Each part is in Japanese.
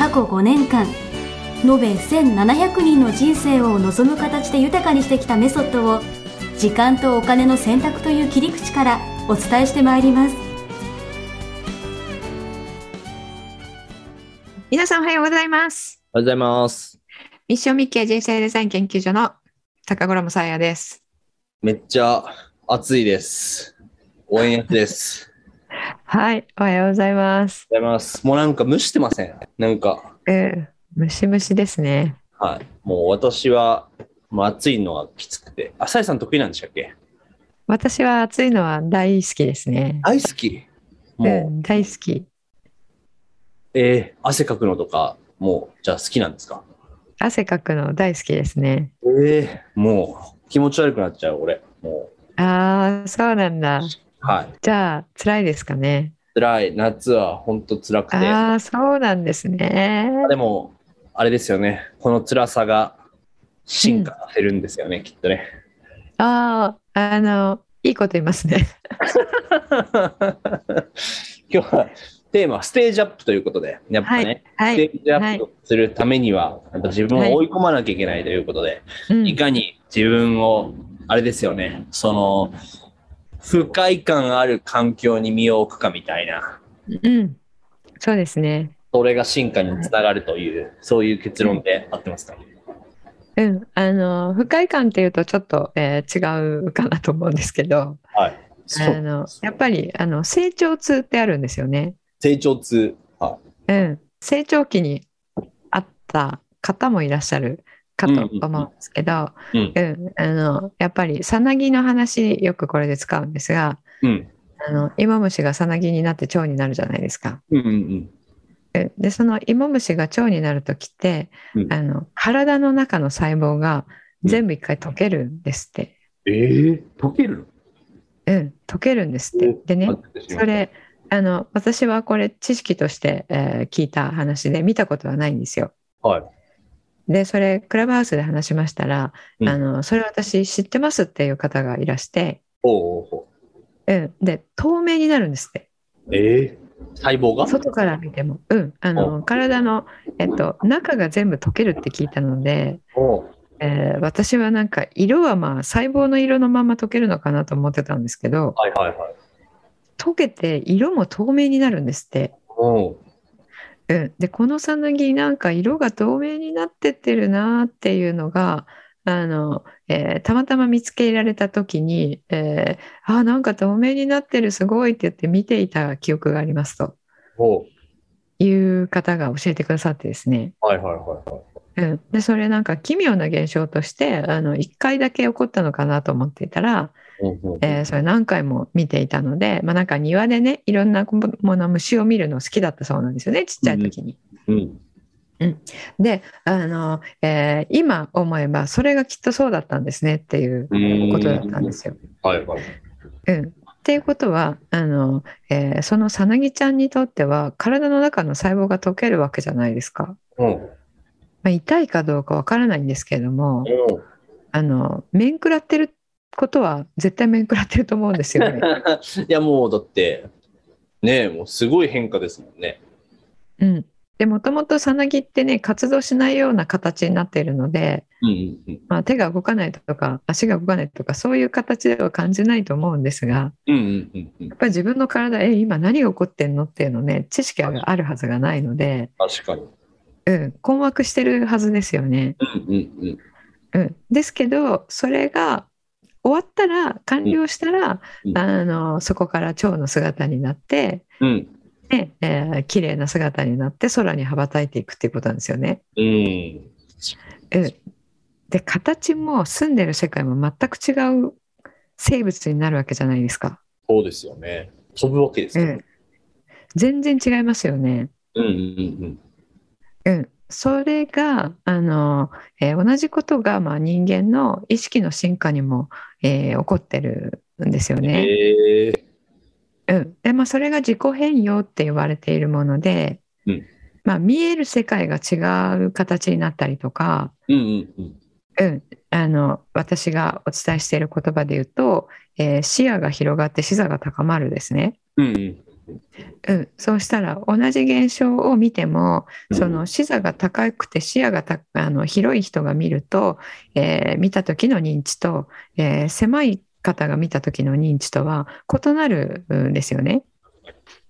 過去5年間延べ1700人の人生を望む形で豊かにしてきたメソッドを時間とお金の選択という切り口からお伝えしてまいります皆さんおはようございます。おはようございます。ミッションミッケ人生デザイン研究所の高頃もさやです。めっちゃ暑いです。応援役です。はい、おはようございます。おはようございます。もうなんか蒸してません？なんか、うん、ムシムシですね。はい。もう私は、もう暑いのはきつくて。あ、さやさん得意なんでしたっけ？私は暑いのは大好きですね。大好き？もう、うん、大好き。えー、汗かくのとか、もう、じゃあ好きなんですか？汗かくの大好きですね。えー、もう、気持ち悪くなっちゃう、俺。もああ、そうなんだ。う、はい。じゃあ、辛いですかね。辛い。夏は本当辛くて。ああ、そうなんですね。でも、あれですよね。この辛さが進化させるんですよね、きっとね。ああ、あの、いいこと言いますね。今日はテーマはステージアップということで、やっぱね、はい。ステージアップするためには、やっぱ自分を追い込まなきゃいけないということで、うんいかに自分を、あれですよね、その、不快感ある環境に身を置くかみたいな、うん。そうですね。それが進化につながるという、そういう結論で合ってますか、うん、あの不快感っていうとちょっと、えー違うかなと思うんですけど。はい。あのやっぱりあの成長痛ってあるんですよね、成長痛。はうん、成長期にあった方もいらっしゃるかと思うんですけど、い。うん。うんあのやっぱりさなぎの話よくこれで使うんですがうん。あの芋虫がさなぎになって腸になるじゃないですか。うん。うん。うんでその芋虫が腸になる時って、うんあの体の中の細胞が全部一回溶けるんですって。えー、溶けるうん、溶けるんですって。でねの、それ、あの、私はこれ知識として、えー聞いた話で見たことはないんですよ。はい。で、それ、クラブハウスで話しましたら、うん。あの、それ私知ってますっていう方がいらして、おうおうおううん、で、透明になるんですって。えー、細胞が？外から見ても。うん、あの、体の、えっと、中が全部溶けるって聞いたので、えー私はなんか色はまあ細胞の色のまま溶けるのかなと思ってたんですけど、はいはいはい。溶けて色も透明になるんですって。おううん、でこのさなぎなんか色が透明になってってるなっていうのがあの、えーたまたま見つけられた時に「えー、あなんか透明になってるすごい」って言って見ていた記憶がありますと。いう方が教えてくださってですね、はいはいはいはい。うん、でそれなんか奇妙な現象としてあの1回だけ起こったのかなと思っていたら、えーそれ何回も見ていたので、まあ、なんか庭でねいろんなもの虫を見るの好きだったそうなんですよねちっちゃい時に。うんであの、えー今思えばそれがきっとそうだったんですねっていうことだったんですよ。はいはい。うん、っていうことはあの、えーそのさなぎちゃんにとっては体の中の細胞が溶けるわけじゃないですか。うん。まあ、痛いかどうかわからないんですけれどもうんあの面食らってることは絶対面食らってると思うんですよね。いやもうだって、ねえ、もうすごい変化ですもんね。うん、でもともとさなぎってね活動しないような形になっているので、うんうんうん。まあ、手が動かないとか足が動かないとかそういう形では感じないと思うんですがうんうんうんうん。やっぱり自分の体え今何が起こってんのっていうのね知識があるはずがないので、確かに。うん、困惑してるはずですよね。うんうんうん。うん、ですけどそれが終わったら完了したら、うんあのそこから蝶の姿になって、うん。ねえー綺麗な姿になって空に羽ばたいていくっていうことなんですよね。うん。うん、で形も住んでる世界も全く違う生物になるわけじゃないですか。そうですよね。飛ぶわけですよね。うん、全然違いますよね。うんうんうんうん、それがあの、えー同じことが、まあ、人間の意識の進化にも、えー起こってるんですよね。へえ。うん、でまあそれが自己変容って言われているもので、うんまあ、見える世界が違う形になったりとか、うんうんうん。うん、あの私がお伝えしている言葉で言うと、えー視野が広がって視座が高まるですね。うんうん。うん、そうしたら同じ現象を見てもうんその視座が高くて視野がたあの広い人が見ると、えー見た時の認知と、えー狭い方が見た時の認知とは異なるんですよね。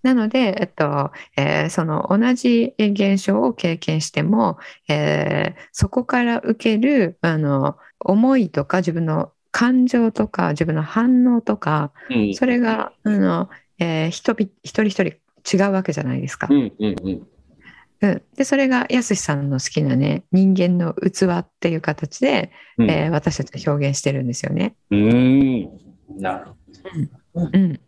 なので、えっとえーその同じ現象を経験しても、えーそこから受けるあの思いとか自分の感情とか自分の反応とかうんそれがあの、えー人々一人一人違うわけじゃないですかう。んうんうん。うん、でそれがやすしさんの好きなね人間の器っていう形で、うんえー私たちは表現してるんですよね。うーん。なるほうん、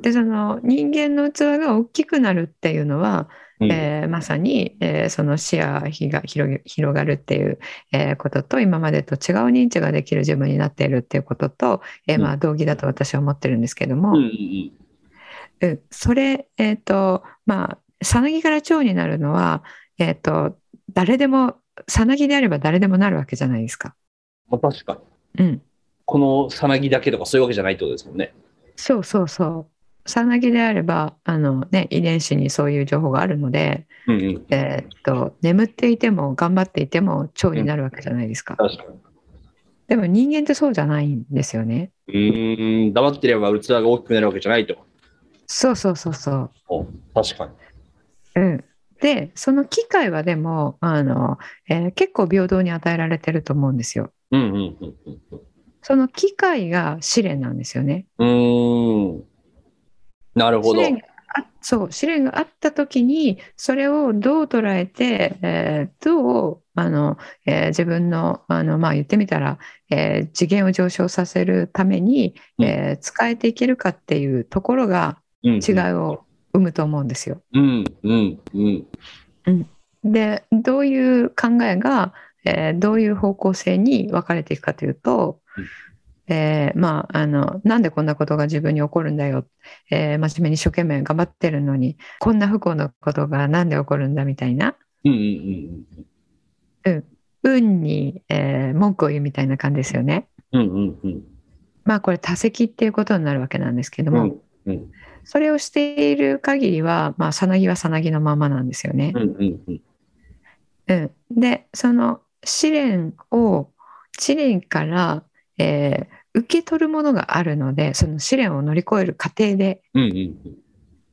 でその人間の器が大きくなるっていうのは、ど。えーまさに、えーその視野が広がるっていう、えーことと今までと違う認知ができる自分になっているっていうことと、えーまあ、同義だと私は思ってるんですけども、うんうんうん、それ、えっ、と、まあ、さなぎから蝶になるのは、えっ、と、誰でも、さなぎであれば誰でもなるわけじゃないですか。うん。確かに。うん。このさなぎだけとかそういうわけじゃないってことですもんね。そうそうそう。さなぎであれば、あのね、遺伝子にそういう情報があるので、うんうん。えっ、と、眠っていても頑張っていても蝶になるわけじゃないですか。確かに。でも人間ってそうじゃないんですよね。うーん。黙ってれば器が大きくなるわけじゃないと。そうそうそうそう。お確かに。うん。で、その機会はでも、あの、えー結構平等に与えられてると思うんですよ。うんうんうんうんその機会が試練なんですよね。うん。なるほど。試練があそう試練があった時にそれをどう捉えて、えーどうあの、えー自分のあの、まあ、言ってみたら、えー次元を上昇させるために、えー使えていけるかっていうところがうん違いを生むと思うんですよ。うんうんうん。でどういう考えが、えーどういう方向性に分かれていくかというと、うん。えーまああのなんでこんなことが自分に起こるんだよ、えー真面目に一生懸命頑張ってるのにこんな不幸なことがなんで起こるんだみたいな。うんうんうん運に、えー文句を言うみたいな感じですよね。うんうんうん。まあこれ多責っていうことになるわけなんですけども、うんうんそれをしている限りは、まあ、さなぎはさなぎのままなんですよね。うんうんうん。うん、でその試練を試練から、えー受け取るものがあるのでその試練を乗り越える過程で、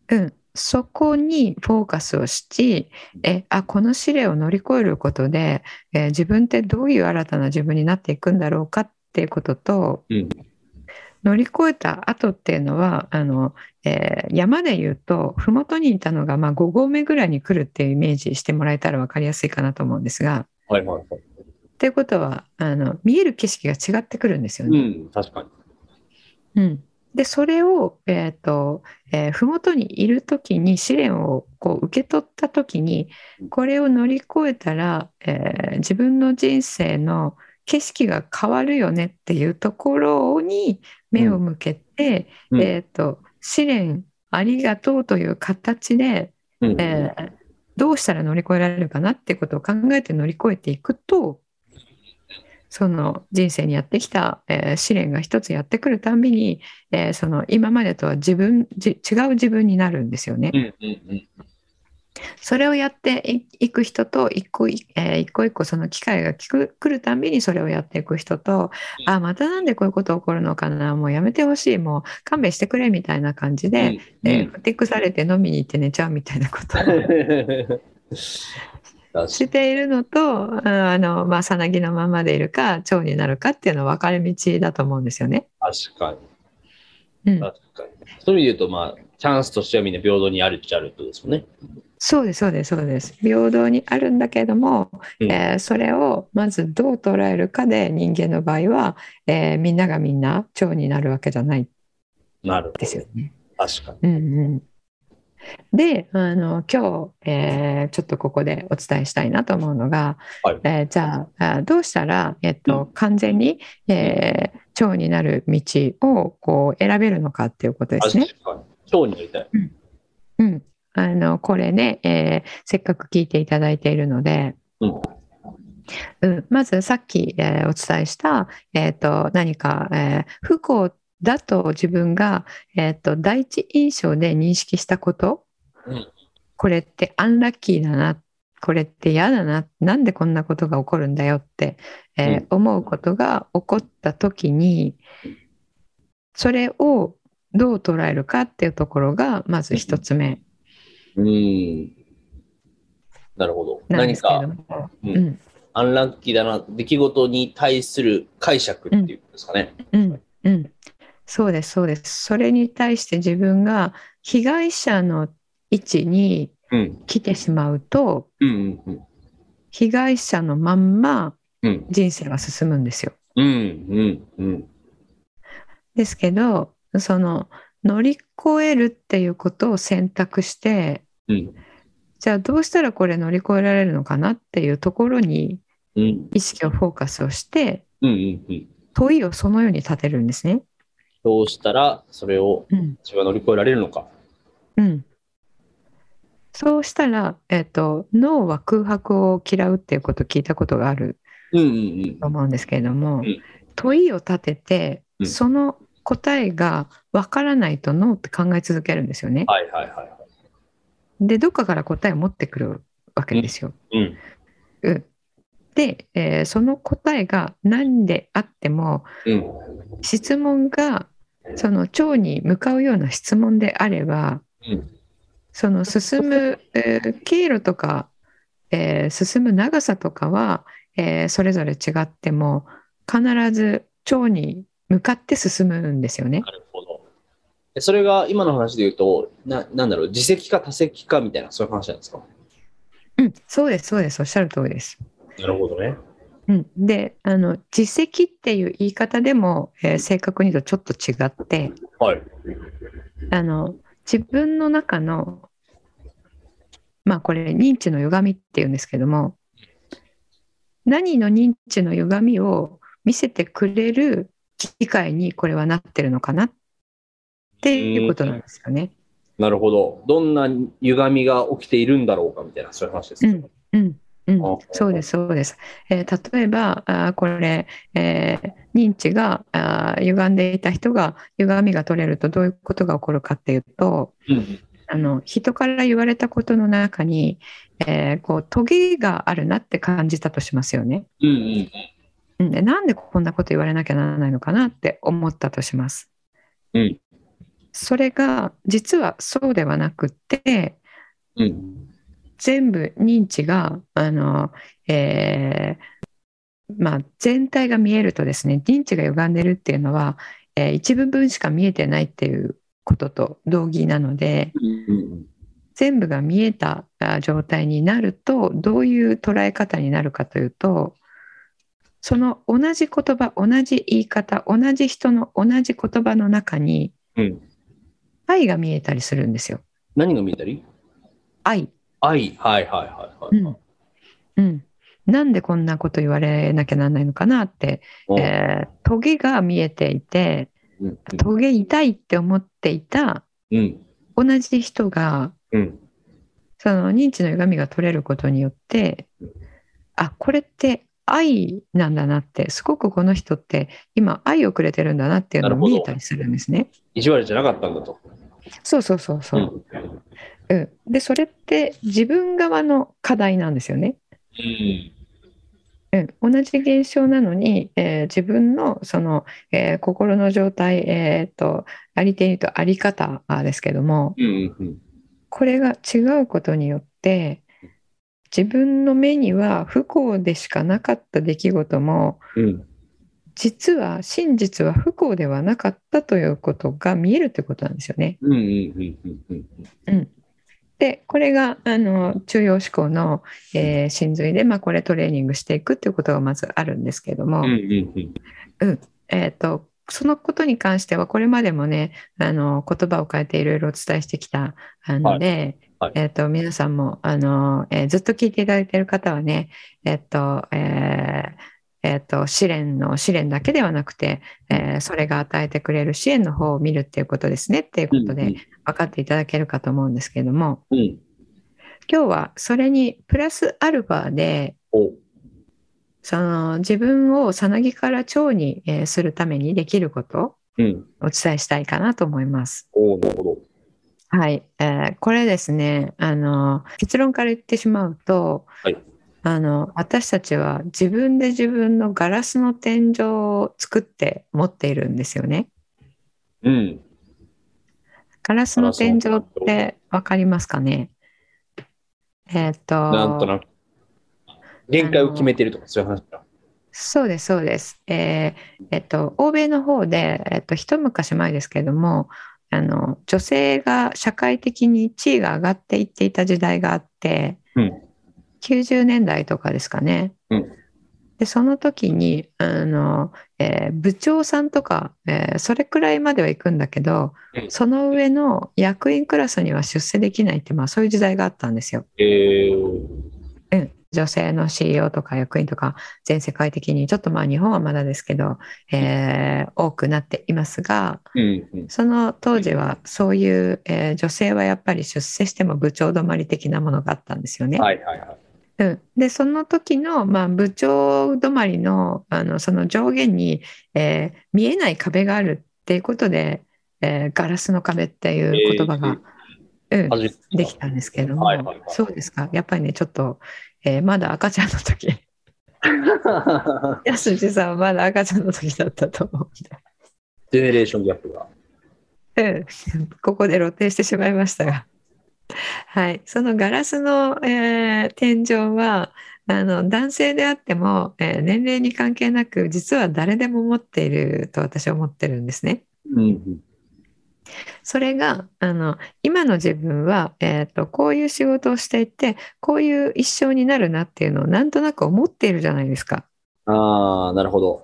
うん、そこにフォーカスをしえあこの試練を乗り越えることで、えー自分ってどういう新たな自分になっていくんだろうかっていうこととうん乗り越えた後っていうのはあの、えー山で言うと麓にいたのが、まあ、5合目ぐらいに来るっていうイメージしてもらえたら分かりやすいかなと思うんですが。はいはいはい。っていうことはあの見える景色が違ってくるんですようね。ん、確かに。うんでそれを、えーとえー麓にいる時に試練をこう受け取った時にこれを乗り越えたら、えー自分の人生の景色が変わるよねっていうところに目を向けて、うん。えーと試練ありがとうという形で、うん。えーどうしたら乗り越えられるかなってことを考えて乗り越えていくとその人生にやってきた、えー試練が一つやってくるたんびに、えーその今までとは自分じ違う自分になるんですよね。うんうんうんそれをやっていいく人と一個,、えー一個一個その機会が来く来るたんびにそれをやっていく人と、あまたなんでこういうこと起こるのかなもうやめてほしいもう勘弁してくれみたいな感じで、うんえーふてくされて飲みに行って寝ちゃうみたいなこと しているのとうんあの、まあ、さなぎのままでいるか蝶になるかっていうのは分かれ道だと思うんですよね。確かうんに。確かに。そういう意味で言うと、まあ、チャンスとしてはみんな平等にあるっちゃあるってことですもんね。そうですそうですそうです平等にあるんだけれども、うんえーそれをまずどう捉えるかで人間の場合は、えーみんながみんな蝶になるわけじゃないなる。ですよね。確かに。うんうんであの今日、えーちょっとここでお伝えしたいなと思うのが、はいえーじゃああどうしたら、えっと完全に、えー腸になる道をこう選べるのかっていうことですね。確かに。なりたい。うん、あのこれね、えーせっかく聞いていただいているので、うん。うん。まずさっき、えーお伝えした、えー、と何か、えー不幸だと自分が、えー、と第一印象で認識したこと、うん。これってアンラッキーだな。これって嫌だな。なんでこんなことが起こるんだよって、えー思うことが起こった時にそれをどう捉えるかっていうところがまず一つ目うん。なるほど。何かも。ううんんアンラッキーだな、出来事に対する解釈っていうんですかね。うんうん、そうですそうですそれに対して自分が被害者の位置にうん。来てしまうとうんうんうん。被害者のまんまうん人生は進むんですよ。うんうんうん。ですけどその乗り越えるっていうことを選択してうん。じゃあどうしたらこれ乗り越えられるのかなっていうところにうん。意識をフォーカスをしてうんうんうん。問いをそのように立てるんですね。どうしたらそれをうん。自分が乗り越えられるのか。うん、そうしたら、えっと脳は空白を嫌うっていうことを聞いたことがあるうんうん。と思うんですけれども、うん。問いを立てて、うん。その答えがわからないと脳って考え続けるんですよね。はいはいはいはい。でどっかから答えを持ってくるわけですよ。うんうんで、えーその答えが何であってもうん質問がその腸に向かうような質問であればうんその進む、えー経路とか、えー進む長さとかは、えーそれぞれ違っても必ず腸に向かって進むんですよね。なるほど。えそれが今の話で言うと、ななんだろう、自責か他責かみたいな、そういう話なんですか？うん、そうですそうですおっしゃる通りです。なるほどね。うん、であの自責っていう言い方でも、えー正確に言うとちょっと違ってはい。あの自分の中のまあこれ認知の歪みっていうんですけども何の認知の歪みを見せてくれる機会にこれはなってるのかなっていうことなんですよね。なるほど。どんな歪みが起きているんだろうかみたいな、そういう話ですね。うんうんあ、そうですそうです。えー例えばあーこれ、えー認知があー歪んでいた人が歪みが取れるとどういうことが起こるかっていうとうんあの人から言われたことの中に、えーこうトゲがあるなって感じたとしますよね。うんうんうんでなんでこんなこと言われなきゃならないのかなって思ったとします。うんそれが実はそうではなくってうん。全部認知があの、えーまあ、全体が見えるとですね認知が歪んでるっていうのは、えー一部分しか見えてないっていうことと同義なのでうん。うん全部が見えたあ状態になるとどういう捉え方になるかというとその同じ言葉同じ言い方同じ人の同じ言葉の中にうん愛が見えたりするんですよ。何が見えたり？愛愛。はいはいはいはい。うん、なんでこんなこと言われなきゃなんないのかなって、うんえートゲが見えていてうんトゲ痛いって思っていたうん同じ人がうんその認知の歪みが取れることによってあこれって愛なんだなってすごくこの人って今愛をくれてるんだなっていうのが見えたりするんですね。意地悪じゃなかったんだと。そうそうそうそう。う。うん、でそれって自分側の課題なんですよね。うん。うん、同じ現象なのに、えー自分のその、えー心の状態、えーとありているとあり方あですけどもうんうんうん。これが違うことによって自分の目には不幸でしかなかった出来事もうん実は真実は不幸ではなかったということが見えるということなんですよね。うんうんうんうんうんでこれがあの中庸思考の、えー真髄で、まあ、これトレーニングしていくっていうことがまずあるんですけども。うんえー、とそのことに関してはこれまでもねあの言葉を変えていろいろお伝えしてきたあので、はい。えっと皆さんもあの、えーずっと聞いていただいている方はねえっとえーえっと試練の試練だけではなくて、えーそれが与えてくれる支援の方を見るっていうことですねっていうことで分かっていただけるかと思うんですけれどもうん。うん。今日はそれにプラスアルファでおその自分をさなぎから腸に、えーするためにできること。お伝えしたいかなと思います。おなるほど。はい、えーこれですねあの結論から言ってしまうと、はいあの私たちは自分で自分のガラスの天井を作って持っているんですよね。うん。ガラスの天井って分かりますかね？えーっとなんとなく。限界を決めてるとか、そういう話だ。そうです、そうです。えーえっと、欧米の方で、えっと、一昔前ですけれども、あの、女性が社会的に地位が上がっていっていた時代があって、うん90年代とかですかね。うんで、その時に、あの、えー部長さんとか、えーそれくらいまでは行くんだけど、うんその上の役員クラスには出世できないって、まあそういう時代があったんですよ。えー、うん、女性の CEO とか役員とか全世界的にちょっとまあ日本はまだですけど、えー多くなっていますがうん。うん。その当時はそういう、えー女性はやっぱり出世しても部長止まり的なものがあったんですよね。はいはいはい。うん、でその時の、まあ、部長止まりのあのその上限に、えー見えない壁があるっていうことで、えーガラスの壁っていう言葉が、うん、初めてできたんですけれども、はいはいはい。そうですか。やっぱりねちょっと、えーまだ赤ちゃんの時。やすしさんはまだ赤ちゃんの時だったと思ジェネレーションギャップが。うんで、うん、ここで露呈してしまいましたがはい そのガラスの、えー天井はあの男性であっても、えー年齢に関係なく実は誰でも持っていると私は思ってるんですね。うん。それがあの今の自分は、えー、とこういう仕事をしていてこういう一生になるなっていうのをなんとなく思っているじゃないですか。ああ、なるほど。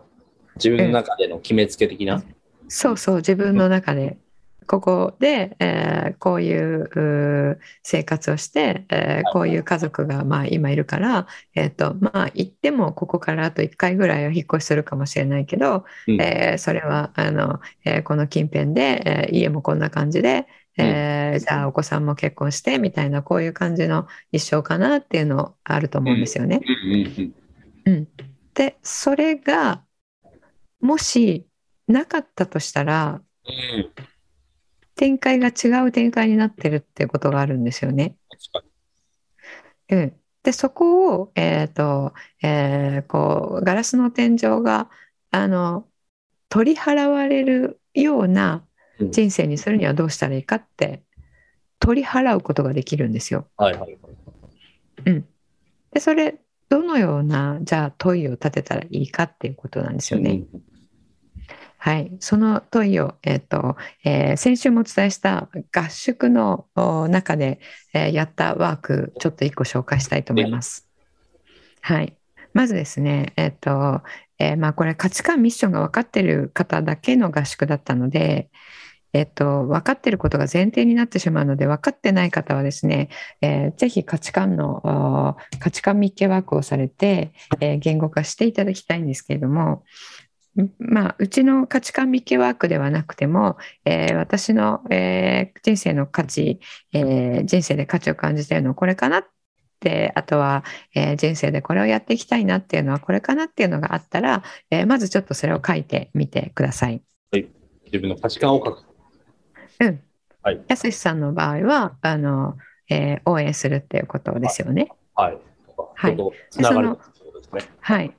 自分の中での決めつけ的な？そうそう自分の中でここで、えーこういう生活をして、えーこういう家族が、まあ、今いるから、えーとまあ、行ってもここからあと1回ぐらいは引っ越しするかもしれないけど、うんえーそれはあの、えーこの近辺で、えー家もこんな感じで、えーじゃあお子さんも結婚してみたいなこういう感じの一生かなっていうのあると思うんですよね。うんでそれがもしなかったとしたらうん。展開が違う展開になってるっていうことがあるんですよね。うん、でそこを、えーとえーこうガラスの天井があの取り払われるようなに。人生にするにはどうしたらいいかって取り払うことができるんですよ。はいはいはい。でそれどのようなじゃあ問いを立てたらいいかっていうことなんですよね。はい、その問いを、えっとえー先週もお伝えした合宿の中で、えーやったワークちょっと一個紹介したいと思います。はい、まずですね、えっとえーまあ、これ価値観ミッションが分かってる方だけの合宿だったので、えっと、分かってることが前提になってしまうので分かってない方はですね、えーぜひ価値観の価値観密系ワークをされて、えー言語化していただきたいんですけれども、まあ、うちの価値観密系ワークではなくても、えー私の、えー人生の価値、えー人生で価値を感じているのはこれかなってあとは、えー人生でこれをやっていきたいなっていうのはこれかなっていうのがあったら、えーまずちょっとそれを書いてみてください。自分の価値観を書く。うん。はいやすしさんの場合はあの、えー応援するっていうことですよね。はい。はい人とつながるってことですね。はい。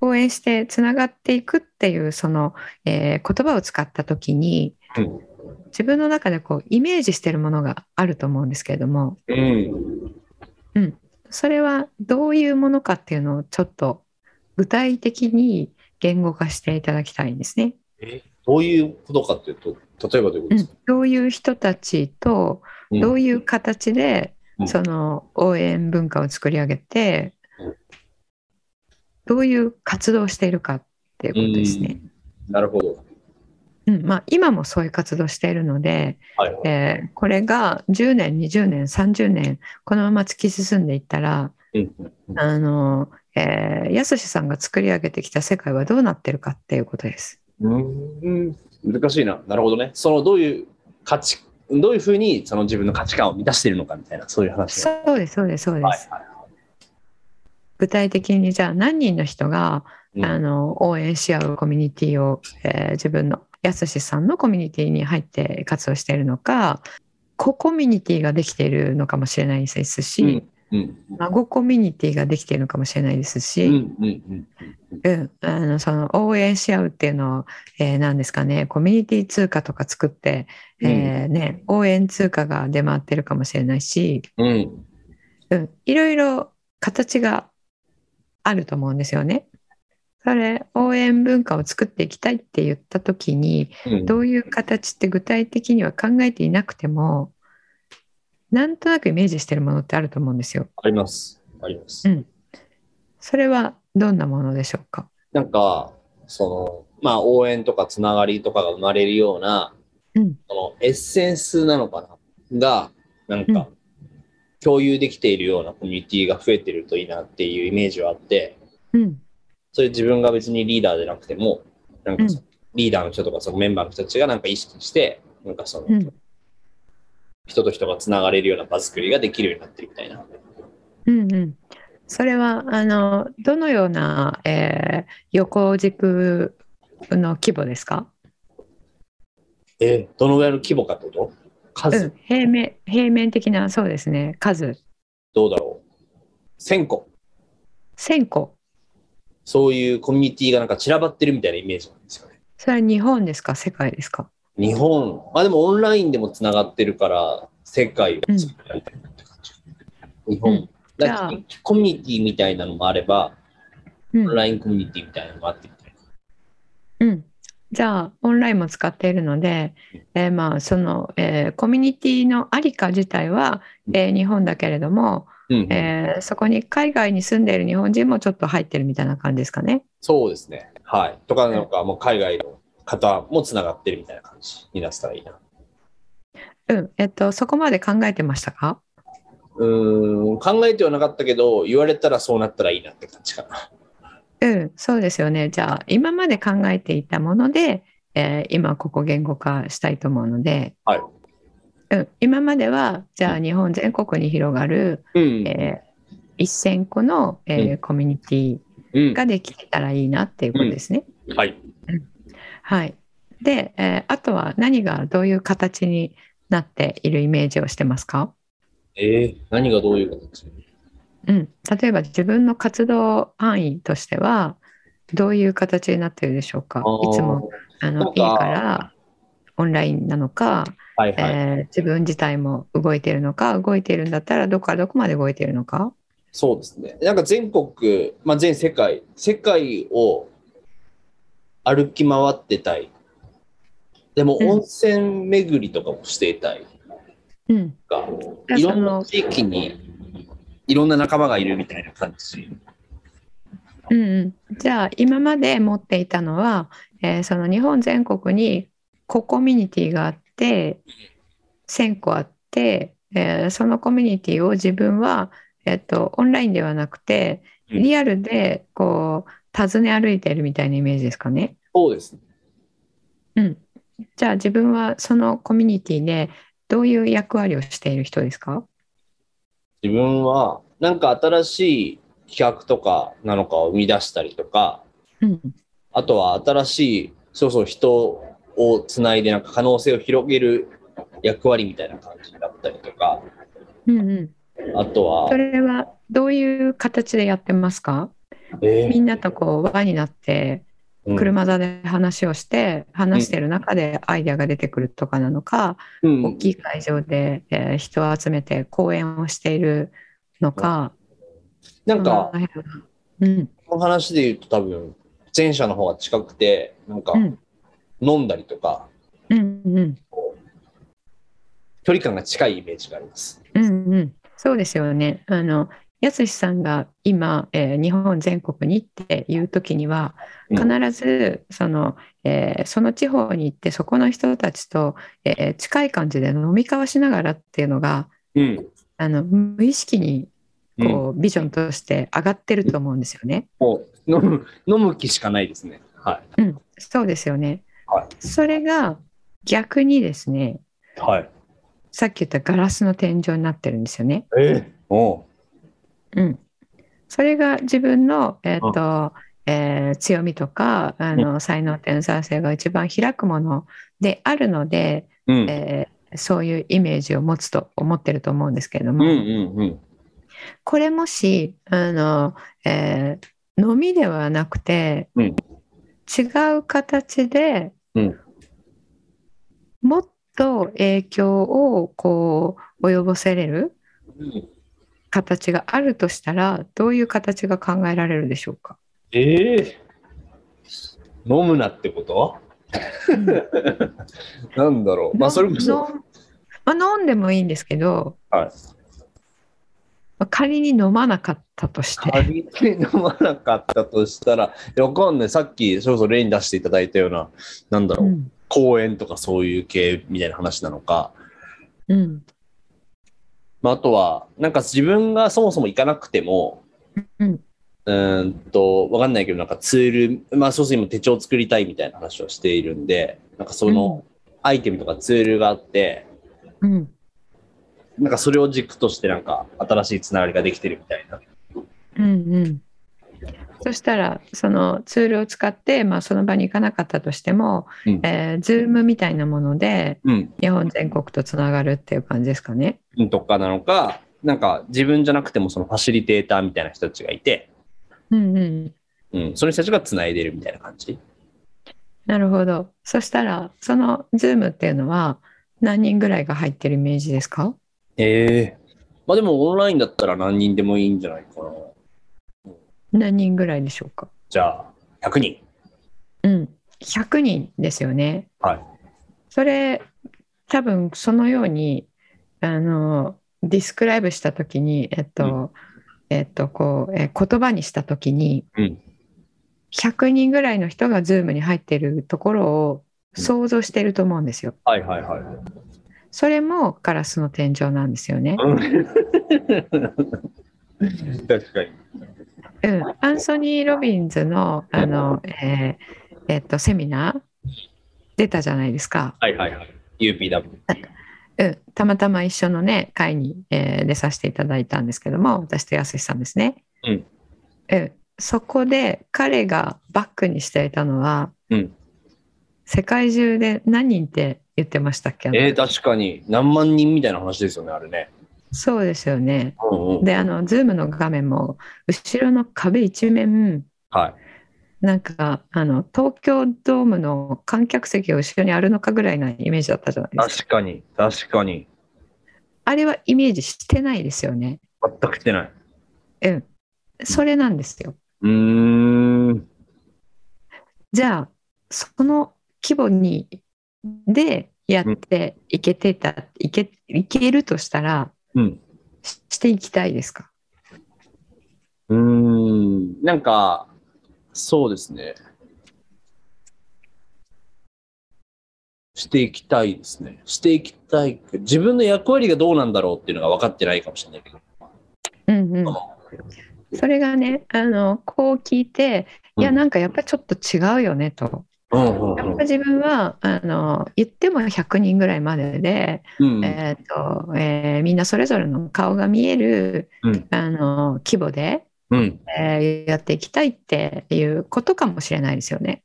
応援してつながっていくっていうその、えー言葉を使った時にうん。自分の中でこうイメージしてるものがあると思うんですけれども。うん。それはどういうものかっていうのをちょっと具体的に言語化していただきたいんですね。えどういうことかっていうと、例えばどういうことうんですか、、どういう人たちとうん。どういう形でうん。その応援文化を作り上げてうんどういう活動をしているかっていうことですね。なるほど。うんまあ、今もそういう活動しているので、はいはい。えーこれが10年20年30年このまま突き進んでいったらあの、えー、やすしさんが作り上げてきた世界はどうなってるかっていうことです。うん、難しいな。なるほどね。そのどういう価値、どういうふうにその自分の価値観を満たしているのかみたいな、そういう話ねそうですそうですそうです。はいはい具体的にじゃあ何人の人が、うん。あの応援し合うコミュニティを、えー自分のやすしさんのコミュニティに入って活動しているのかココミュニティができているのかもしれないですし、うんうん孫コミュニティができているのかもしれないですし、うんあのその応援し合うっていうのを、えー何ですかねコミュニティ通貨とか作って、えーね、応援通貨が出回ってるかもしれないし、うん。うん、いろいろ形があると思うんですよね。それ応援文化を作っていきたいって言った時にうんどういう形って具体的には考えていなくてもなんとなくイメージしてるものってあると思うんですよ。あります。あります。うんそれはどんなものでしょうか？なんか、その、まあ、応援とかつながりとかが生まれるような、うんそのエッセンスなのかな？が、なんか、共有できているようなコミュニティが増えてるといいなっていうイメージはあって、うん。それ自分が別にリーダーでなくても、なんかうリーダーの人とかそのメンバーの人たちがなんか意識して、なんかその、うん。人と人がつながれるような場作りができるようになってるみたいな。うんうん、それはあのどのような、えー横軸の規模ですか、え、どのぐらいの規模かってこと？数、うん、平面平面的なそうですね。数。どうだろう ?1000 個。1000個。そういうコミュニティがなんか散らばってるみたいなイメージなんですよね。それは日本ですか？世界ですか？日本、まあでもオンラインでもつながってるから、世界を作りたいって感じ。日本。うん。だからじゃコミュニティみたいなのもあれば、うん。オンラインコミュニティみたいなのもあってみたいうん、じゃあオンラインも使っているので、えーまあその、えーコミュニティのありか自体は、えー日本だけれども、な。うん、えーそこに海外に住んでいる日本人もちょっと入ってるみたいな感じですかね。そうですね。はい。とかなんかもう海外の方もつながってるみたいな感じになってたらいいな。うん、えっとそこまで考えてましたか？うーん、考えてはなかったけど、言われたらそうなったらいいなって感じかな。うん、そうですよね。じゃあ今まで考えていたもので、えー今ここ言語化したいと思うので、はいうん、今まではじゃあ日本全国に広がる、うん。えー1000個の、えーうんコミュニティうん。ができたらいいなっていうことですね。はい。はい。で、えーあとは何がどういう形になっているイメージをしてますか？えー、何がどういう形？うん、例えば自分の活動範囲としてはどういう形になっているでしょうか？いつもあの家か。らオンラインなのか、はいはい。えー自分自体も動いているのか動いているんだったらどこからどこまで動いているのか？そうですね。なんか全国、まあ、全世界、世界を歩き回ってたい。でもうん。温泉巡りとかもしていたい。うん。いろんな地域にいろんな仲間がいるみたいな感じ。うんうん、じゃあ今まで持っていたのは、えーその日本全国にココミュニティがあって1000個あって、えーそのコミュニティを自分は、えっとオンラインではなくてうんリアルでこう訪ね歩いているみたいなイメージですかね。そうですね。うん、じゃあ自分はそのコミュニティでどういう役割をしている人ですか？自分はなんか新しい企画とかなのかを生み出したりとか、うん。あとは新しい、そうそう人をつないでなんか可能性を広げる役割みたいな感じだったりとか、うんうん、あとはそ、れはどういう形でやってますか？えー。みんなとこう輪になってうん車座で話をして、話してる中でアイデアが出てくるとかなのか、うん。大きい会場で、えー人を集めて講演をしているのか、なんか、うん。この話で言うと多分、前者の方が近くて、なんかうん。飲んだりとか、うんうん。距離感が近いイメージがあります。うんうん、そうですよね。あのやすしさんが今、えー日本全国にっていう時にはうん必ずその,、えーその地方に行ってそこの人たちと、えー近い感じで飲み交わしながらっていうのがうん。あの無意識にうんこう、ビジョンとして上がってると思うんですよね。もう飲む、飲む気しかないですね。はい。うん、そうですよね。はそれが逆にですねはい。さっき言ったガラスの天井になってるんですよね。えおううん、それが自分の、えーとえー強みとかあの才能天才性が一番開くものであるので、うん。えーそういうイメージを持つと思ってると思うんですけれども、うんうんうん。これもしあの、えー飲みではなくて、うん。違う形で、うん。もっと影響をこう及ぼせれるうん形があるとしたらどういう形が考えられるでしょうか、ええ飲むなってこと？なんだろう。まあ、それこそ。のまあ、飲んでもいいんですけど、はい。まあ仮に飲まなかったとして、仮に飲まなかったとしたら、わかんない。さっき、それこそ例に出していただいたような、なんだろう、うん。公園とかそういう系みたいな話なのか、うんまあ、あとは、なんか自分がそもそも行かなくても、うん。うーんと、わかんないけど、なんかツール、まあ、そうするに今手帳を作りたいみたいな話をしているんで、なんかそのアイテムとかツールがあって、うん。なんかそれを軸としてなんか新しいつながりができてるみたいな。うんうんそしたらそのツールを使って、まあ、その場に行かなかったとしても、うんえー、Zoom みたいなものでうん。日本全国とつながるっていう感じですかね。とかなのか、なんか自分じゃなくてもそのファシリテーターみたいな人たちがいて、うんうん、うん、その人たちがつないでるみたいな感じ？なるほど。そしたらその Zoom っていうのは何人ぐらいが入ってるイメージですか？ええまあでもオンラインだったら何人でもいいんじゃないかな。何人ぐらいでしょうか？じゃあ、100人。うん、100人ですよね。はい。それ多分そのようにあのディスクライブした時にえっと、えっとこう、えー言葉にした時にうん。100人ぐらいの人が Zoom に入ってるところを想像してると思うんですよ。はいはいはい。それもガラスの天井なんですよね。確かに。うん、アンソニー・ロビンズのあの、えーえっとセミナー出たじゃないですか。はいはいはい。UPW。うん、たまたま一緒のね会に、えー出させていただいたんですけども私とやすしさんですね。うんうんそこで彼がバックにしていたのはうん。世界中で何人って言ってましたっけ？えー、確かに。何万人みたいな話ですよね、あれね。そうですよね。うんうん。であの Zoom の画面も後ろの壁一面はい。なんかあの東京ドームの観客席が後ろにあるのかぐらいなイメージだったじゃないですか。確かに。確かに。あれはイメージしてないですよね。全くしてない。うん。それなんですよ。うーん。じゃあその規模にでやっていけてた、いけいけるとしたらうん。ししていきたいですか？うーん。なんか、そうですね。していきたいですね。していきたい。自分の役割がどうなんだろうっていうのが分かってないかもしれないけど。うんうん。それがねあのこう聞いていやうんなんかやっぱちょっと違うよねと。やっぱ自分はあの言っても100人ぐらいまでで、うん。えーとえーみんなそれぞれの顔が見えるうん。あの規模で、うん。えーやっていきたいっていうことかもしれないですよね。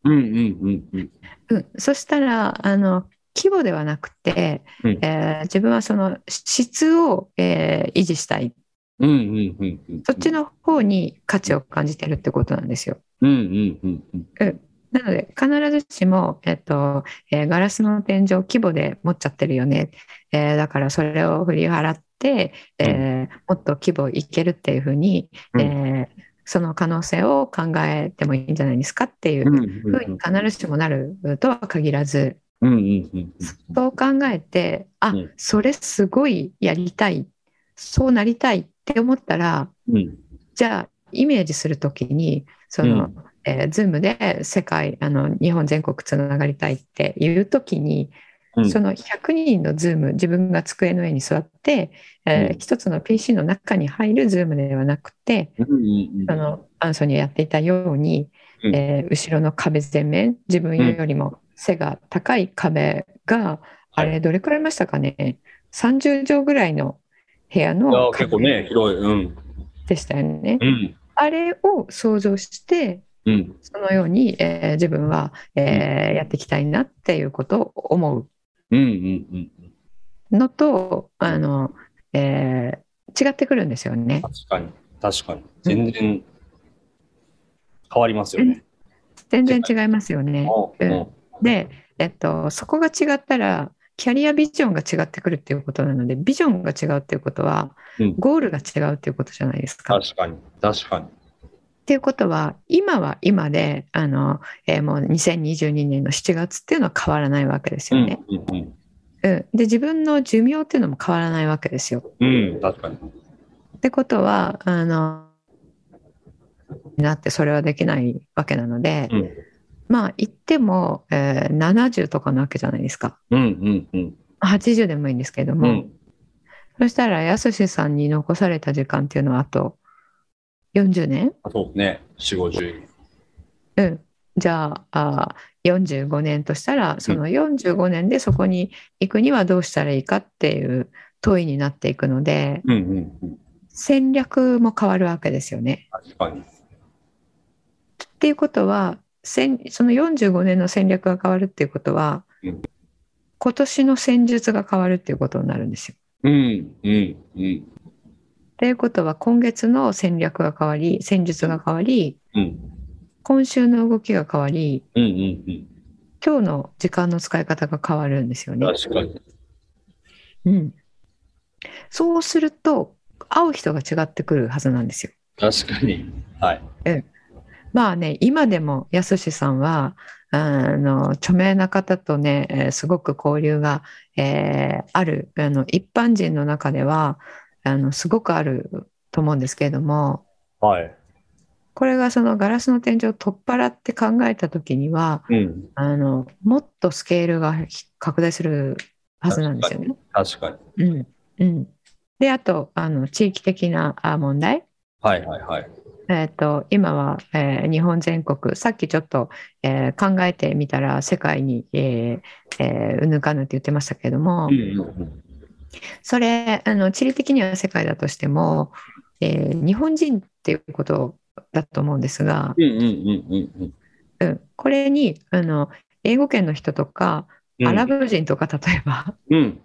そしたらあの規模ではなくて、うんえー自分はその質を、えー維持したいうん。うん。うん。うん。そっちの方に価値を感じてるってことなんですよ。うん。うん。うん。うん。なので必ずしも、えっとえーガラスの天井規模で持っちゃってるよね、えーだからそれを振り払って、えーもっと規模いけるっていうふうに、うん。えーその可能性を考えてもいいんじゃないですかっていううん。ふうに必ずしもなるとは限らず。そう考えてあ、うん。それすごいやりたい。そうなりたいって思ったらうん。じゃあイメージするときにその、うんえー、Zoom で世界あの日本全国つながりたいっていうときに、うんその100人の Zoom 自分が机の上に座って、えーうん一つの PC の中に入る Zoom ではなくてうんうんあのアンソニーやっていたように、うんえー後ろの壁全面自分よりも背が高い壁が、あれどれくらいありましたかね？30畳ぐらいの部屋の結構ね、広い。うん。でしたよね。うん。あれを想像してうん。そのように、えー自分は、えーやっていきたいなっていうことを思ううんうんうん。のとあの、えー違ってくるんですよね。確かに。確かに。全然変わりますよね。全然違いますよね。ううんんで、えっと、そこが違ったらキャリアビジョンが違ってくるっていうことなのでビジョンが違うっていうことはうんゴールが違うっていうことじゃないですか。確かに。確かに。っていうことは今は今であの、えーもう2022年の7月っていうのは変わらないわけですよね。うんうんうん、で自分の寿命っていうのも変わらないわけですよ。うん。うん、確かに。ってことはあのなってそれはできないわけなので、うん。まあ言っても、えー70とかなわけじゃないですかうんうんうん。80でもいいんですけれども、うん。そしたらやすしさんに残された時間っていうのはあと40年？そうですね。4、50。うん。じゃああー45年としたらその45年でそこに行くにはどうしたらいいかっていう問いになっていくのでうんうんうん。戦略も変わるわけですよね。確かに。っていうことは戦その45年の戦略が変わるっていうことは、うん今年の戦術が変わるっていうことになるんですよ。うんうんうん。っていうことは今月の戦略が変わり戦術が変わりうん今週の動きが変わりうんうんうん。今日の時間の使い方が変わるんですよね。確かに。うん、そうすると会う人が違ってくるはずなんですよ。確かに。はい。まあね今でもやすしさんはあの著名な方とね、えーすごく交流が、えーあるあの一般人の中ではあのすごくあると思うんですけれどもはい。これがそのガラスの天井を取っ払って考えた時にはうん。あのもっとスケールが拡大するはずなんですよね。確かに。うんうん、であとあの地域的なあ問題はいはいはい。えー、と今は、えー日本全国さっきちょっと、えー考えてみたら世界に、えーえーうぬかぬって言ってましたけれども、うんうんうん。それあの地理的には世界だとしても、えー日本人っていうことだと思うんですが、これにあの英語圏の人とかうん。アラブ人とか例えばうん。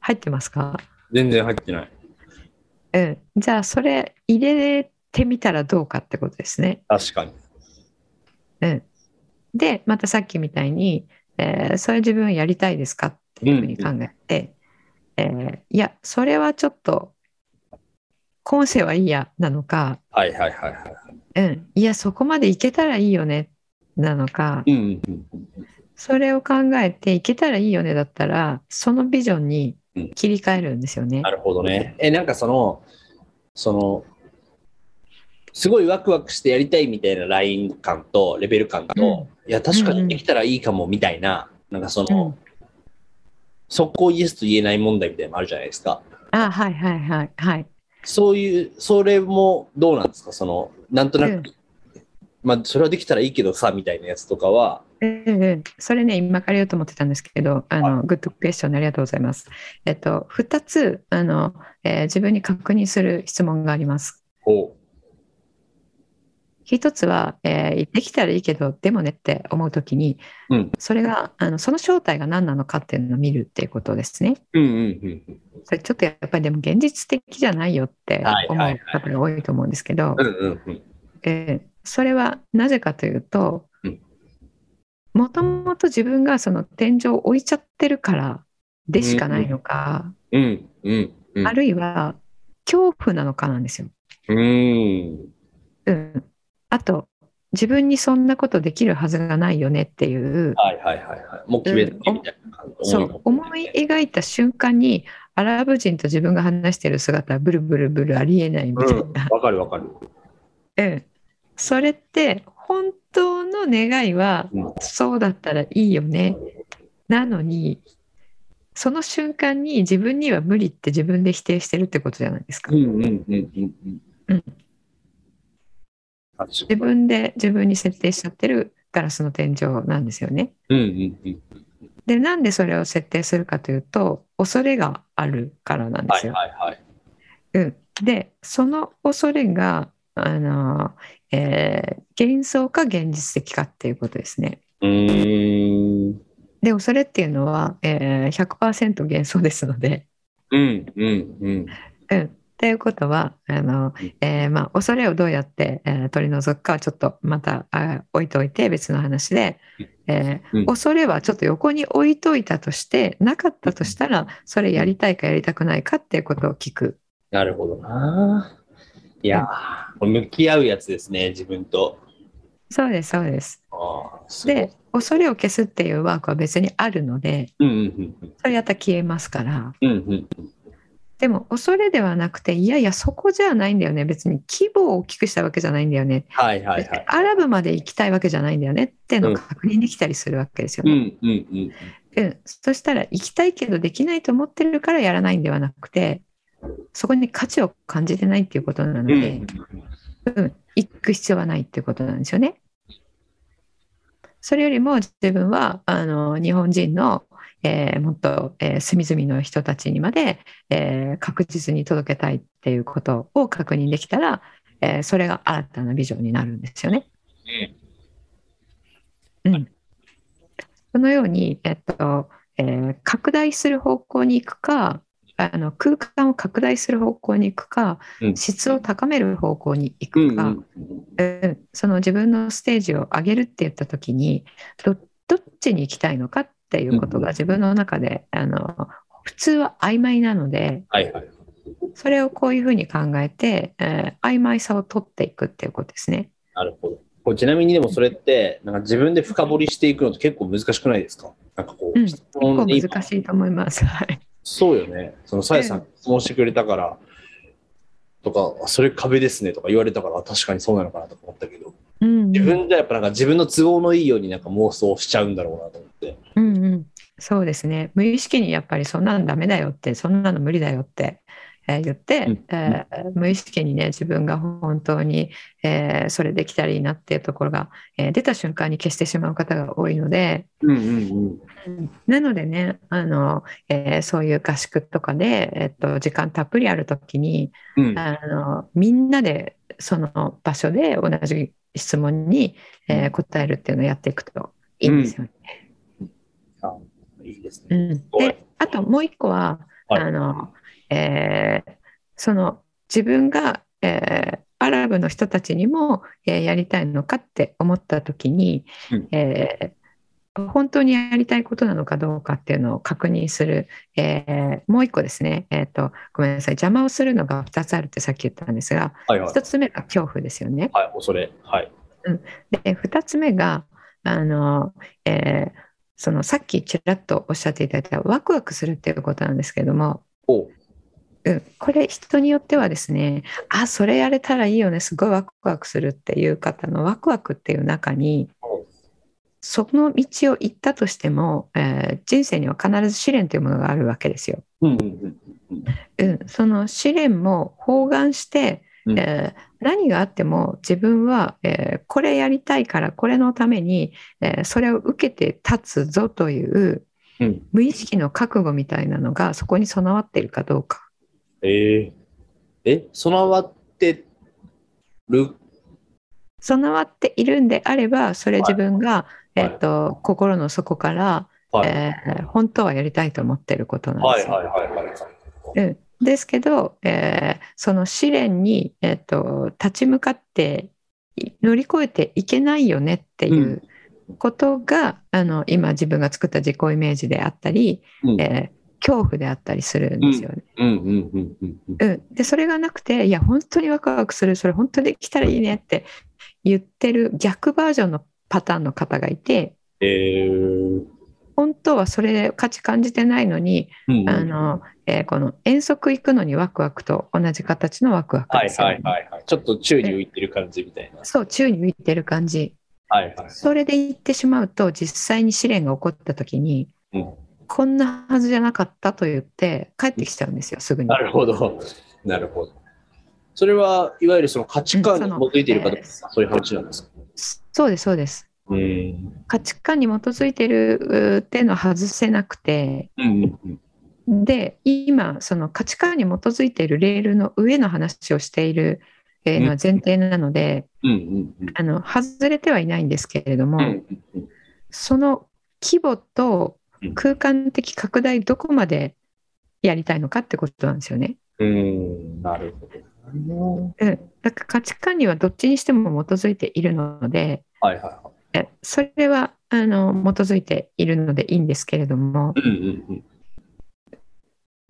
入ってますか、全然入ってない。うん、じゃあそれ入れてみたらどうかってことですね。確かに。うん、でまたさっきみたいに、えーそれ自分やりたいですかっていうふうに考えて、えーいやそれはちょっと今世はいいやなのか、はいはいはいはい。うん、いやそこまでいけたらいいよね。なのか。うんうんうんそれを考えていけたらいいよねだったらそのビジョンに切り替えるんですよね。な。るほどね。え、なんかその、その、すごいワクワクしてやりたいみたいなライン感とレベル感と、いや、確かにできたらいいかもみたいな、なんかその、うん速攻イエスと言えない問題みたいなのもあるじゃないですか。あはいはいはいはい。そういう、それもどうなんですか？その、なんとなく、うんまあ、それはできたらいいけどさ、みたいなやつとかは、うんうん、それね、今から言おうと思ってたんですけど、あの、グッドクエスチョンありがとうございます。えっと、2つ、あの、えー自分に確認する質問があります。こ一つは、えーできたらいいけど、でもねって思うときに、うんそれが、あの、その正体が何なのかっていうのを見るっていうことですね。う、うんうんうんうん。それちょっとやっぱりでも現実的じゃないよって思う方が多いと思うんですけど、それはなぜかというとうんもともと自分がその天井を置いちゃってるからでしかないのか、うんうんうん。あるいは恐怖なのかなんですよ。うん。うん、あと自分にそんなことできるはずがないよねっていうはいはいはいはい。もう決めてみたいな感じ。そう思い描いた瞬間にアラブ人と自分が話してる姿はブルブルブルありえないみたいうん。な、わかるわかる。うんそれって本当の願いはうんそうだったらいいよねなのにその瞬間に自分には無理って自分で否定してるってことじゃないですかうんうんうんうんうん。うんあ自分で自分に設定しちゃってるガラスの天井なんですよね。うんうんうん。でなんでそれを設定するかというと恐れがあるからなんではいすよ。はいはい。うん、でその恐れがあの、えー幻想か現実的かっていうことですね。うーん。で恐れっていうのは、えー、100%幻想ですので。うんうんうん。うん、っていうことはあの、えーまあ、恐れをどうやって、えー取り除くかはちょっとまたあ置いといて別の話で、えーうん恐れはちょっと横に置いといたとしてなかったとしたらそれやりたいかやりたくないかっていうことを聞く。なるほどな。いや向き合うやつですね、自分と。そうですそうです。で恐れを消すっていうワークは別にあるのでうんうんうんそれやったら消えますからうん。うんうんでも恐れではなくていやいやそこじゃないんだよね別に規模を大きくしたわけじゃないんだよねはいはいはい。アラブまで行きたいわけじゃないんだよねっていうのを確認できたりするわけですよね。うんうんうん。うん、そしたら行きたいけどできないと思ってるからやらないんではなくてそこに価値を感じてないっていうことなのうんで、うん行く必要はないっていうことなんですよね。それよりも自分はあの日本人の、えーもっと、えー隅々の人たちにまで、えー確実に届けたいっていうことを確認できたら、えーそれが新たなビジョンになるんですよね。うん、そのように、えっとえー拡大する方向に行くかあの空間を拡大する方向に行くか、うん。質を高める方向に行くか、うんその自分のステージを上げるって言った時にどどっちに行きたいのかっていうことが自分の中で、あの普通は曖昧なのではいはい。それをこういうふうに考えて、えー曖昧さを取っていくっていうことですね。なるほど。これちなみにでもそれって、なんか自分で深掘りしていくのって結構難しくないですか？なんかこう、うん質結構難しいと思います。はいそうよね。そのさやさん質問してくれたから、とか、それ壁ですねとか言われたから、確かにそうなのかなとか思ったけど、うん自分じゃやっぱなんか自分の都合のいいようになんか妄想しちゃうんだろうなと思。うんうん、そうですね無意識にやっぱりそんなのダメだよってそんなの無理だよって、えー言って、うんえー無意識にね自分が本当に、えーそれできたらいいなっていうところが、えー出た瞬間に消してしまう方が多いので、うんうんなのでねあの、えーそういう合宿とかで、えっと時間たっぷりある時にうん。うん。あのみんなでその場所で同じ質問に、えー答えるっていうのをやっていくといいんですよね。あいいですね。うん、であともう一個は、はいあのえーその自分が、えーアラブの人たちにも、えーやりたいのかって思った時に、うんえー本当にやりたいことなのかどうかっていうのを確認する、えーもう一個ですね、えーと、ごめんなさい邪魔をするのが2つあるってさっき言ったんですがはいはい。1つ目が恐怖ですよね。はい、恐れ。はい。で2つ目があの、えーそのさっきちらっとおっしゃっていただいたワクワクするっていうことなんですけども、おううん、これ人によってはですねあそれやれたらいいよねすごいワクワクするっていう方のワクワクっていう中にその道を行ったとしても、えー人生には必ず試練というものがあるわけですよ。うんうんうんうん。うん、その試練も包含して、うんえー何があっても自分は、えーこれやりたいからこれのために、えーそれを受けて立つぞといううん。無意識の覚悟みたいなのがそこに備わっているかどうか。えええ、備わってる？備わっているんであればそれ自分が、はいえー、と心の底から、はい。えー本当はやりたいと思っていることなんですよ。はいはいはいはい。うん、ですけど、えーその試練に、えー、と立ち向かってい乗り越えていけないよねっていうことが、あの今自分が作った自己イメージであったり、うん。えー恐怖であったりするんですよね。うん。うん。うん。うん。うん。うん、でそれがなくていや本当にワクワクするそれ本当にできたらいいねって言ってる逆バージョンのパターンの方がいてえー。本当はそれで価値感じてないのにうんうん。あの、えーこの遠足行くのにワクワクと同じ形のワクワクはいですよ、はいはいはい。ちょっと宙に浮いてる感じみたいな。そう、宙に浮いてる感じ。はいはい。それで行ってしまうと、実際に試練が起こった時に、うんこんなはずじゃなかったと言って帰ってきちゃうんですよ、すぐに。なるほど。なるほど。それはいわゆるその価値観に基づいているかどうか、そういう話なんですか？そうです、そうです。うん。価値観に基づいてるっていうのは外せなくて、うんうんうん。で、今、その価値観に基づいているレールの上の話をしているえーのは前提なので、うんうんうん。あの外れてはいないんですけれども、その規模とうん空間的拡大どこまでやりたいのかってことなんですよね。うん、なるほど。うん、だから価値観にはどっちにしても基づいているのではいはいはえそれはあの基づいているのでいいんですけれどもい。うんうんうん。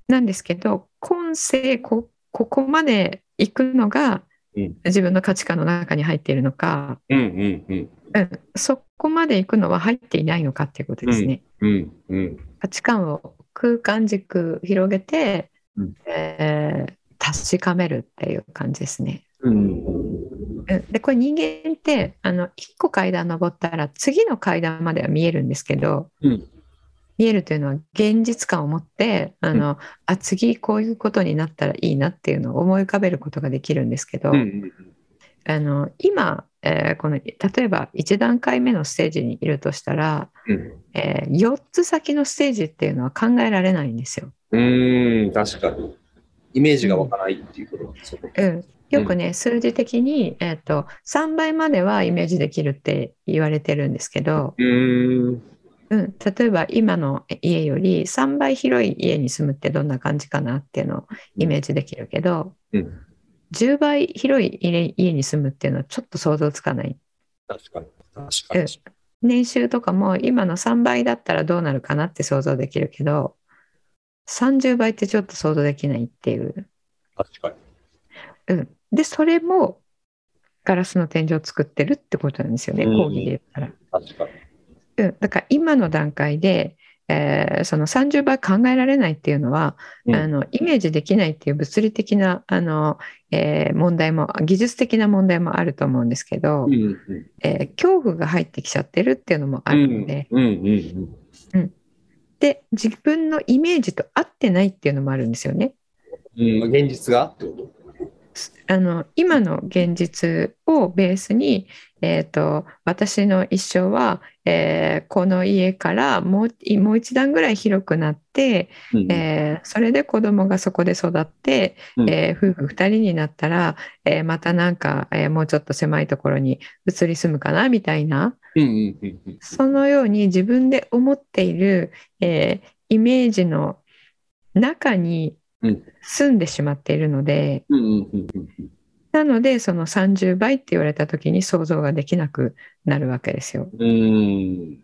なんですけど今世こここまで行くのがうん自分の価値観の中に入っているのか、うんうんうん。うん、そこまで行くのは入っていないのかっていうことですね。うんうん。価値観を空間軸広げて、うんえー確かめるっていう感じですね。うんうんでこれ人間ってあの1個階段登ったら次の階段までは見えるんですけどうん。見えるというのは現実感を持ってあの、あ次こういうことになったらいいなっていうのを思い浮かべることができるんですけど、うんうんあの今、えーこの例えば1段階目のステージにいるとしたら、うん。え4つ先のステージっていうのは考えられないんですよ。うん、確かに。イメージが湧かないっていうことなんですよね。うん、よくね、数字的に、えー、と3倍まではイメージできるって言われてるんですけど、うん。うん、例えば今の家より3倍広い家に住むってどんな感じかなっていうのをイメージできるけど、うん。10倍広い家家に住むっていうのはちょっと想像つかない。確かに。確かに。年収とかも今の3倍だったらどうなるかなって想像できるけど、30倍ってちょっと想像できないっていう。確かに。うん、で、それもガラスの天井を作ってるってことなんですよね、うん講義で言ったら。確かに。うん、だから今の段階で、えーその30倍考えられないっていうのは、うんあのイメージできないっていう物理的なあの、えー問題も技術的な問題もあると思うんですけど、うんうん。えー恐怖が入ってきちゃってるっていうのもあるので、うんうんうん。で自分のイメージと合ってないっていうのもあるんですよね。うん、現実がってこと？あの今の現実をベースに、えー、と私の一生は、えーこの家からもうもう一段ぐらい広くなって、うんえーそれで子供がそこで育って、うん。えー夫婦2人になったら、えーまたなんか、えーもうちょっと狭いところに移り住むかなみたいな。うん。そのように自分で思っている、えーイメージの中にうん。住んでしまっているので、うんうんうんうんなのでその30倍って言われた時に想像ができなくなるわけですよ。うん。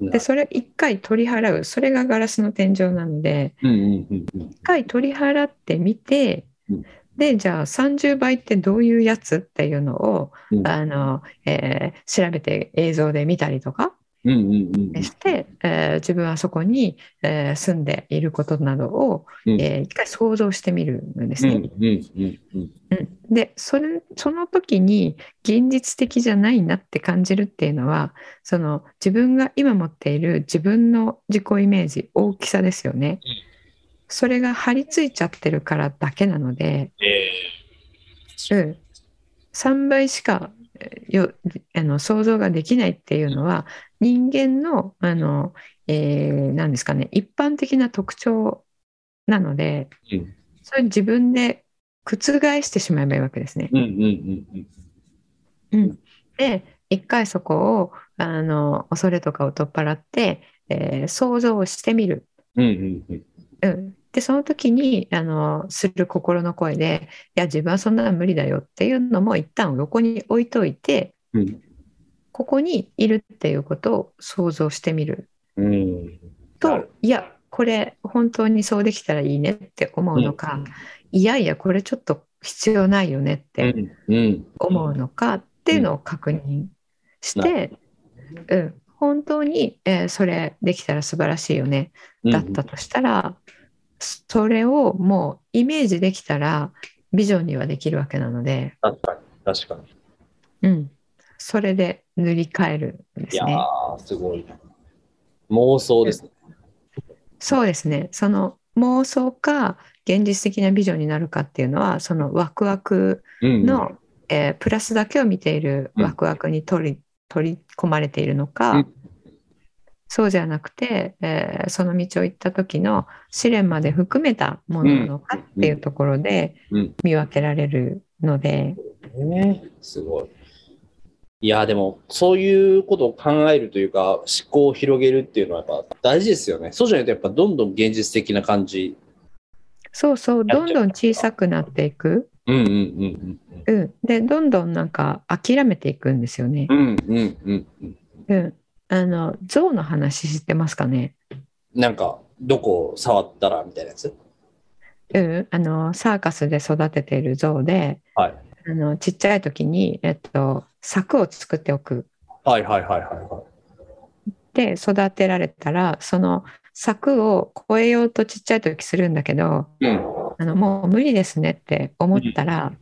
でそれ一回取り払うそれがガラスの天井なのでうんうんうんうん。一回取り払ってみて、うんでじゃあ30倍ってどういうやつっていうのを、うんあのえー調べて映像で見たりとかして、えー自分はそこに、えー住んでいることなどを、うん。えー一回想像してみるんですうんね。うんうんうん。うん。でそれその時に現実的じゃないなって感じるっていうのはその自分が今持っている自分の自己イメージ大きさですよね。うんそれが張り付いちゃってるからだけなので、えうん、3倍しかえーよあの想像ができないっていうのは人間のあの、えー何ですかね一般的な特徴なので、うん。それ自分で覆してしまえばいいわけですね。で一回そこをあの恐れとかを取っ払って、えー想像をしてみる。うんうんうん。うん、でその時にあのする心の声で「いや自分はそんなの無理だよ」っていうのも一旦横に置いといてうん。ここにいるっていうことを想像してみる。うん。なとるい。やこれ本当にそうできたらいいねって思うのか、いやいやこれちょっと必要ないよねってうん。うん。思うのかっていうのを確認して、うん、本当に、えーそれできたら素晴らしいよねだったとしたら、それをもうイメージできたらビジョンにはできるわけなので、確かに、確かに。うん、それで塗り替えるんでいやすね。ー、すごいな。妄想ですね。そうですね。その妄想か現実的なビジョンになるかっていうのはそのワクワクうんの、えープラスだけを見ているワクワクに取り取り込まれているのか、うんそうじゃなくて、えーその道を行った時の試練まで含めたものなのかっていうところでうん見分けられるので、ねすごい。いや、でも、そういうことを考えるというか、思考を広げるっていうのはやっぱ大事ですよね。そうじゃないと、やっぱどんどん現実的な感じ。そうそうどんどん小さくなっていく、うんうんうんうん、でどんどんなんか諦めていくんですよね。うん。うんうんうんうん。うん、あの象の話知ってますかね？なんか、どこを触ったらみたいなやつ？うん、あのサーカスで育てている象ではい。あのちっちゃい時に、えっと、柵を作っておくはいはいはいはいはで育てられたらその柵を越えようとちっちゃい時するんだけどい。うん。あのもう無理ですねって思ったら、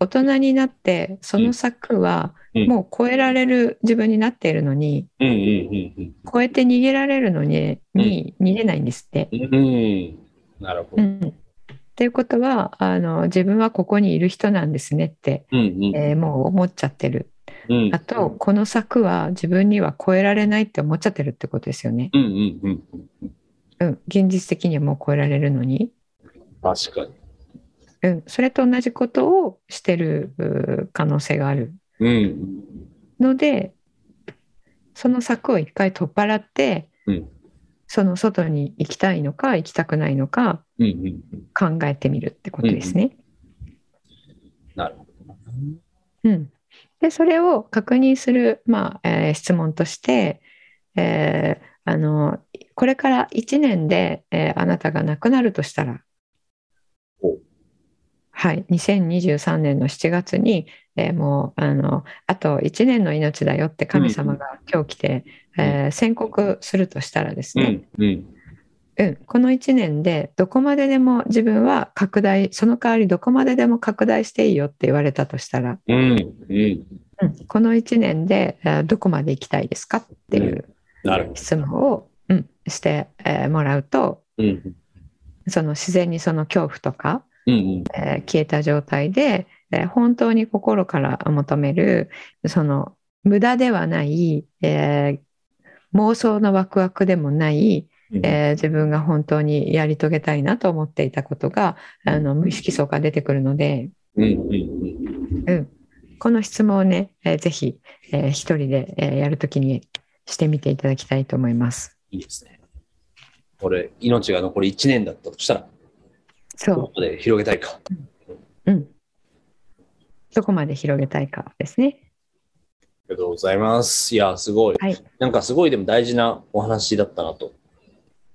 大人になってその柵はうんもう越えられる自分になっているのにうんうんうん越えて逃げられるのに,、に逃げないんですって。なるほど。うんっていうことはあの自分はここにいる人なんですねって、うんうんえーもう思っちゃってる。うん。あと、この柵は自分には越えられないって思っちゃってるってことですよね。うんうんうんうん。うん、現実的にはもう越えられるのに。確かに。うん、それと同じことをしてるう可能性があるうん。ので、その柵を一回取っ払って、うんその外に行きたいのか行きたくないのかうんうんうん。考えてみるってことですね。なるほど。うん、でそれを確認する、まあえー質問として、えーあのこれから1年で、えーあなたが亡くなるとしたらお、はい、2023年の7月に、えーもうあのあと1年の命だよって神様が今日来て、えー宣告するとしたらですね、うんうん。うん、この1年でどこまででも自分は拡大その代わりどこまででも拡大していいよって言われたとしたら、うんうん。うん、この1年でえーどこまで行きたいですかっていう。質問を、うん、して、えーもらうとうん。その自然にその恐怖とか、うんうん。えー消えた状態で、えー本当に心から求めるその無駄ではない、えー妄想のワクワクでもない、うんえー自分が本当にやり遂げたいなと思っていたことがあの無意識層が出てくるので、うんうんうん。うん、この質問をね、えーぜひ、えー一人で、えーやるときにしてみていただきたいと思います。いいですね。俺、命が残り1年だったとしたら、そどこまで広げたいか。う、うん。どこまで広げたいかですね。ありがとうございます。いや、すごい。はい。なんかすごいでも大事なお話だったなと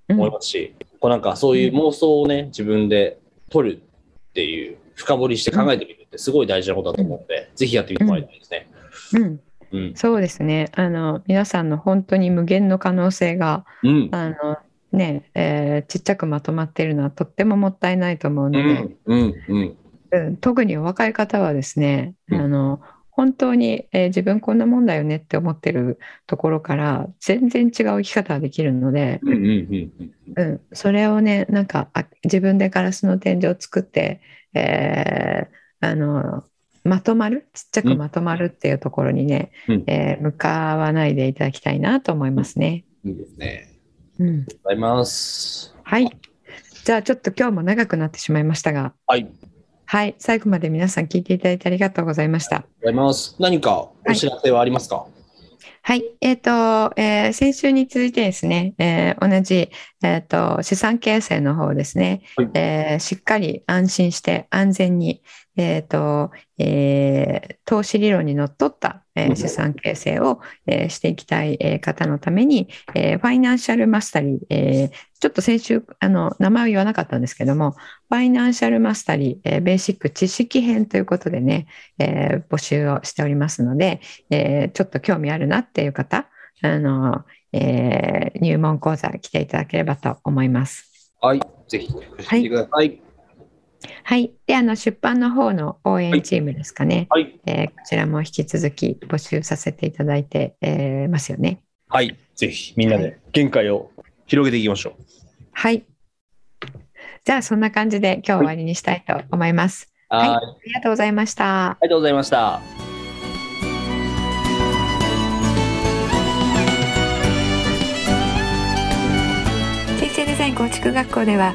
うん思いますし、こうなんかそういう妄想をね、自分で取るっていう、深掘りして考えてみるってすごい大事なことだと思うので、ぜひやってみてもらいたいですね。うん、うん。そうですね。あの皆さんの本当に無限の可能性がうん。あのね、えーちっちゃくまとまっているのはとってももったいないと思ううので、ん。うん。うん。うん特にお若い方はですね、うんあの本当に、えー自分こんなもんだよねって思ってるところから全然違う生き方ができるので、うん。うん。うん。うん、それをねなんかあ自分でガラスの天井を作って、えーあのまとまるちっちゃくまとまるっていうところにね、うんえー向かわないでいただきたいなと思いますね。いいですね。うん、ございます。はい。じゃあちょっと今日も長くなってしまいましたが、はい。はい、最後まで皆さん聞いていただいてありがとうございました。ございます。何かお知らせはありますか、はい、えっ、と、えー先週に続いてですね、えー同じ、えっ、と、資産形成の方ですね、はい。えーしっかり安心して安全に、えっ、と、えー投資理論にのっとった、えーうん資産形成を、えーしていきたい、えー方のために、えーファイナンシャルマスタリー、えーちょっと先週、あの、名前を言わなかったんですけども、ファイナンシャルマスタリー、えーベーシック知識編ということでね、えー募集をしておりますので、えーちょっと興味あるなっていう方、あの、えー入門講座来ていただければと思います。はい。ぜひ教えてください。はい。で、あの、出版の方の応援チームですかね。はい。えーこちらも引き続き募集させていただいて、えーますよね。はい。ぜひ、みんなで限界を広げていきましょう。はい。じゃあ、そんな感じで今日終わりにしたいと思います。はいはい。ありがとうございました。ありがとうございました。人生デザイン構築学校では